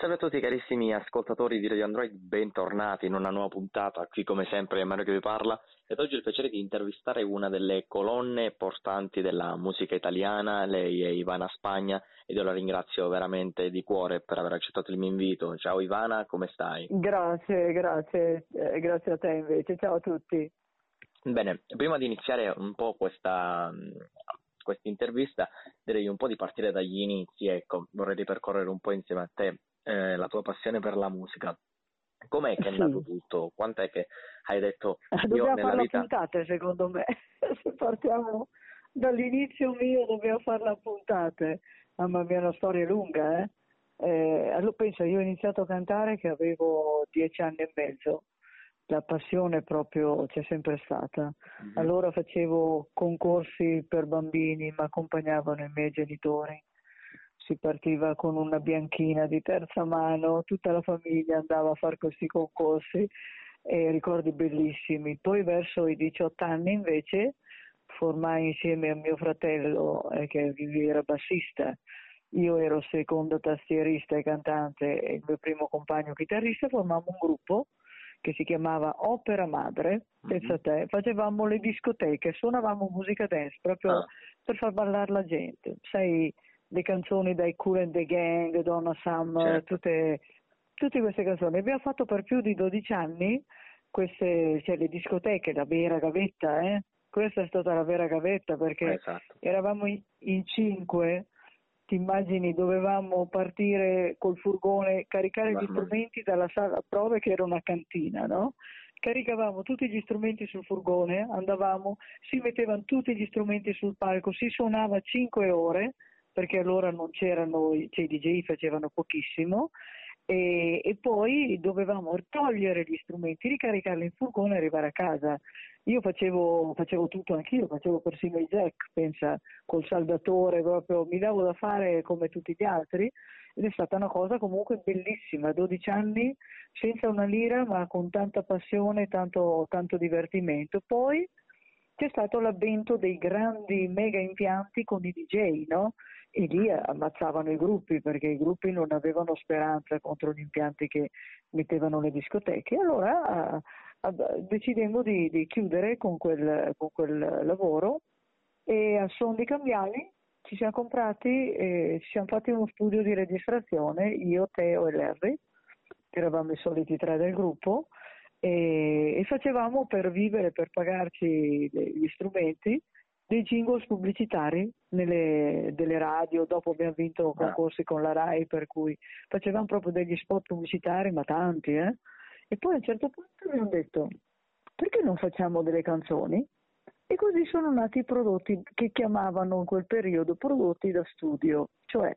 Salve a tutti carissimi ascoltatori di Radio Android, bentornati in una nuova puntata, qui come sempre è Mario che vi parla ed oggi ho il piacere di intervistare una delle colonne portanti della musica italiana, lei è Ivana Spagna ed io la ringrazio veramente di cuore per aver accettato il mio invito. Ciao Ivana, come stai? Grazie, grazie, eh, grazie a te invece, ciao a tutti. Bene, prima di iniziare un po' questa questa intervista direi un po' di partire dagli inizi, ecco, vorrei ripercorrere un po' insieme a te eh, la tua passione per la musica. Com'è che è nato tutto? Quant'è che hai detto io dobbiamo nella fare vita... puntate secondo me, se partiamo dall'inizio mio dobbiamo fare la puntate, mamma mia una storia lunga eh? eh allora penso io ho iniziato a cantare che avevo dieci anni e mezzo la passione proprio c'è sempre stata. Mm-hmm. Allora facevo concorsi per bambini, mi accompagnavano i miei genitori. Si partiva con una bianchina di terza mano, tutta la famiglia andava a fare questi concorsi e ricordi bellissimi. Poi verso i 18 anni invece formai insieme a mio fratello eh, che era bassista. Io ero secondo tastierista e cantante e il mio primo compagno chitarrista, formammo un gruppo che si chiamava Opera Madre, pensa mm-hmm. te, facevamo le discoteche, suonavamo musica dance proprio ah. per far ballare la gente, sai, le canzoni dai Cool and the Gang, Donna Summer, certo. tutte, tutte queste canzoni. Abbiamo fatto per più di 12 anni queste, cioè le discoteche, la vera gavetta, eh? questa è stata la vera gavetta perché esatto. eravamo in, in cinque ti immagini dovevamo partire col furgone, caricare gli strumenti dalla sala prove che era una cantina, no? Caricavamo tutti gli strumenti sul furgone, andavamo, si mettevano tutti gli strumenti sul palco, si suonava 5 ore, perché allora non c'erano, cioè i DJ facevano pochissimo, e, e, poi dovevamo togliere gli strumenti, ricaricarli in furgone e arrivare a casa. Io facevo, facevo tutto anch'io, facevo persino i jack, pensa, col saldatore, proprio mi davo da fare come tutti gli altri ed è stata una cosa comunque bellissima, 12 anni senza una lira ma con tanta passione tanto, tanto divertimento. Poi c'è stato l'avvento dei grandi mega impianti con i DJ, no? E lì ammazzavano i gruppi perché i gruppi non avevano speranza contro gli impianti che mettevano le discoteche. Allora decidemmo di, di chiudere con quel, con quel, lavoro e a suon di cambiali ci siamo comprati e ci siamo fatti uno studio di registrazione, io, Teo e Larry, eravamo i soliti tre del gruppo, e, e facevamo per vivere, per pagarci gli strumenti, dei jingles pubblicitari nelle delle radio, dopo abbiamo vinto ah. concorsi con la RAI per cui facevamo proprio degli spot pubblicitari, ma tanti, eh? E poi a un certo punto abbiamo detto, perché non facciamo delle canzoni? E così sono nati i prodotti che chiamavano in quel periodo prodotti da studio, cioè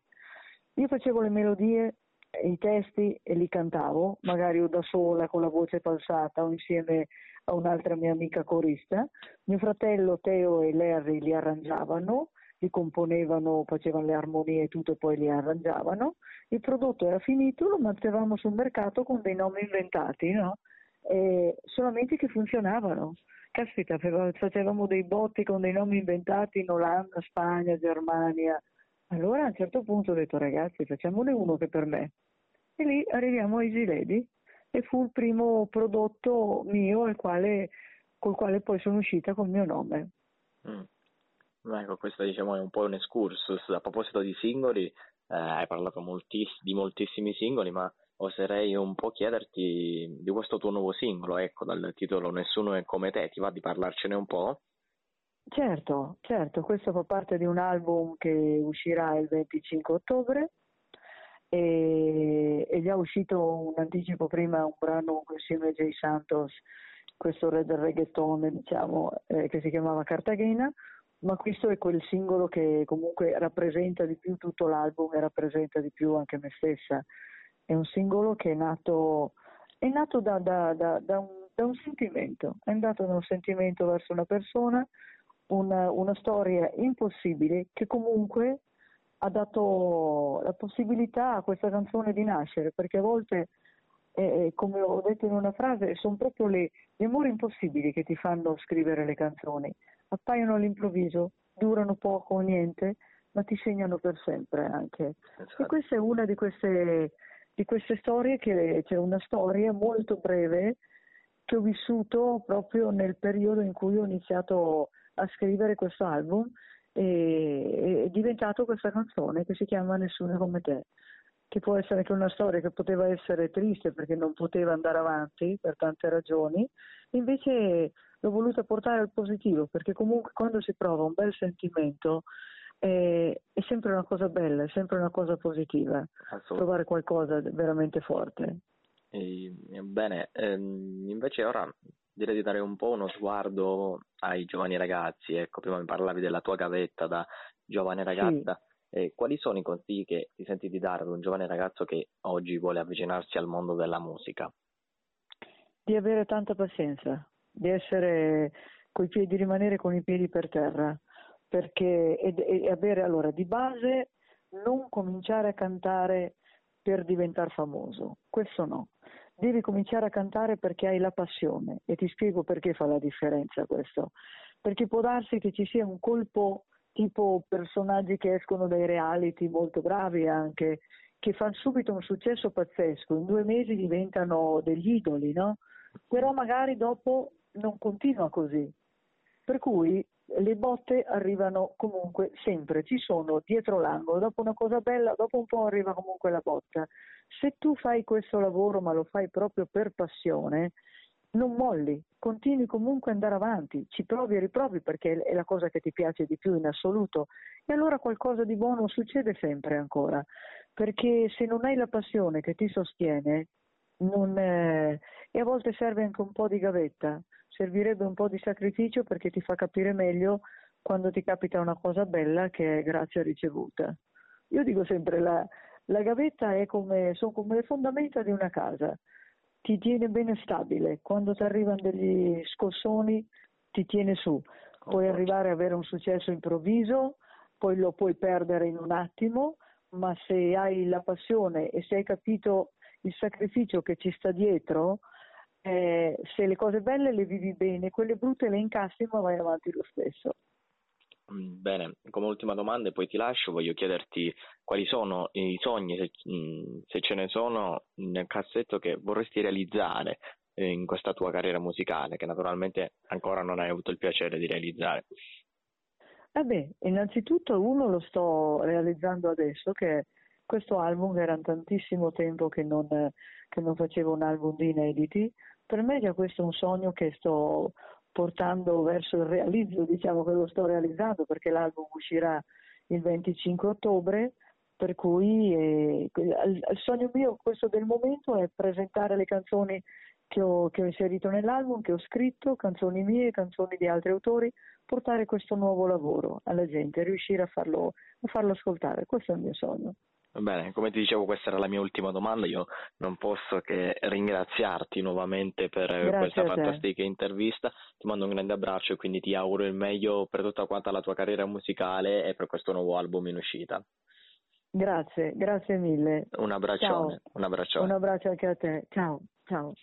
io facevo le melodie, i testi e li cantavo, magari o da sola con la voce falsata o insieme a un'altra mia amica corista. Mio fratello Teo e Larry li arrangiavano, li componevano, facevano le armonie e tutto poi li arrangiavano il prodotto era finito, lo mettevamo sul mercato con dei nomi inventati, no? E solamente che funzionavano. Caspita, facevamo dei botti con dei nomi inventati in Olanda, Spagna, Germania. Allora a un certo punto ho detto ragazzi facciamone uno che per me. E lì arriviamo a Easy Lady e fu il primo prodotto mio quale, col quale poi sono uscita col mio nome. Mm. Ecco, questo diciamo è un po' un excursus. A proposito di singoli, eh, hai parlato moltiss- di moltissimi singoli, ma oserei un po' chiederti di questo tuo nuovo singolo, ecco, dal titolo Nessuno è come te, ti va di parlarcene un po'? Certo, certo, questo fa parte di un album che uscirà il 25 ottobre e, è già uscito un anticipo prima, un brano insieme a Jay Santos, questo red reggaeton diciamo, eh, che si chiamava Cartagena, ma questo è quel singolo che comunque rappresenta di più tutto l'album e rappresenta di più anche me stessa. È un singolo che è nato, è nato da, da, da, da un, un, sentimento, è nato da un sentimento verso una persona, una, una storia impossibile che comunque ha dato la possibilità a questa canzone di nascere, perché a volte eh, come ho detto in una frase, sono proprio le, gli amori impossibili che ti fanno scrivere le canzoni appaiono all'improvviso, durano poco o niente, ma ti segnano per sempre anche. Esatto. E questa è una di queste, di queste storie che c'è una storia molto breve che ho vissuto proprio nel periodo in cui ho iniziato a scrivere questo album e è diventato questa canzone che si chiama Nessuno come te, che può essere anche una storia che poteva essere triste perché non poteva andare avanti per tante ragioni, invece l'ho voluta portare al positivo perché comunque quando si prova un bel sentimento è, è sempre una cosa bella, è sempre una cosa positiva, trovare qualcosa veramente forte. E, bene, ehm, invece ora direi di dare un po' uno sguardo ai giovani ragazzi. Ecco, prima mi parlavi della tua gavetta da giovane ragazza. Sì. Eh, quali sono i consigli che ti senti di dare ad un giovane ragazzo che oggi vuole avvicinarsi al mondo della musica? Di avere tanta pazienza, di essere coi piedi, di rimanere con i piedi per terra, perché e, e avere allora di base non cominciare a cantare per diventare famoso, questo no. Devi cominciare a cantare perché hai la passione e ti spiego perché fa la differenza questo. Perché può darsi che ci sia un colpo tipo personaggi che escono dai reality molto bravi anche, che fanno subito un successo pazzesco, in due mesi diventano degli idoli, no? Però magari dopo non continua così. Per cui le botte arrivano comunque sempre, ci sono dietro l'angolo, dopo una cosa bella, dopo un po' arriva comunque la botta. Se tu fai questo lavoro ma lo fai proprio per passione, non molli, continui comunque ad andare avanti, ci provi e riprovi perché è la cosa che ti piace di più in assoluto e allora qualcosa di buono succede sempre ancora, perché se non hai la passione che ti sostiene non, eh, e a volte serve anche un po' di gavetta, servirebbe un po' di sacrificio perché ti fa capire meglio quando ti capita una cosa bella che è grazia ricevuta. Io dico sempre la, la gavetta è come, sono come le fondamenta di una casa, ti tiene bene stabile, quando ti arrivano degli scossoni ti tiene su, puoi arrivare ad avere un successo improvviso, poi lo puoi perdere in un attimo, ma se hai la passione e se hai capito il sacrificio che ci sta dietro, eh, se le cose belle le vivi bene, quelle brutte le incassi ma vai avanti lo stesso. Bene, come ultima domanda e poi ti lascio, voglio chiederti quali sono i sogni, se, mm, se ce ne sono, nel cassetto che vorresti realizzare eh, in questa tua carriera musicale, che naturalmente ancora non hai avuto il piacere di realizzare. Eh beh, innanzitutto uno lo sto realizzando adesso, che questo album era tantissimo tempo che non, che non facevo un album di inediti, per me già questo è un sogno che sto portando verso il realizzo, diciamo che lo sto realizzando perché l'album uscirà il 25 ottobre, per cui eh, il sogno mio, questo del momento, è presentare le canzoni che ho, che ho, inserito nell'album, che ho scritto, canzoni mie, canzoni di altri autori, portare questo nuovo lavoro alla gente, riuscire a farlo, a farlo ascoltare, questo è il mio sogno. Bene, come ti dicevo questa era la mia ultima domanda, io non posso che ringraziarti nuovamente per Grazie questa fantastica intervista, ti mando un grande abbraccio e quindi ti auguro il meglio per tutta quanta la tua carriera musicale e per questo nuovo album in uscita. Grazie, grazie mille. Un abbraccione, un abbraccione. Un abbraccio anche a te, ciao, ciao.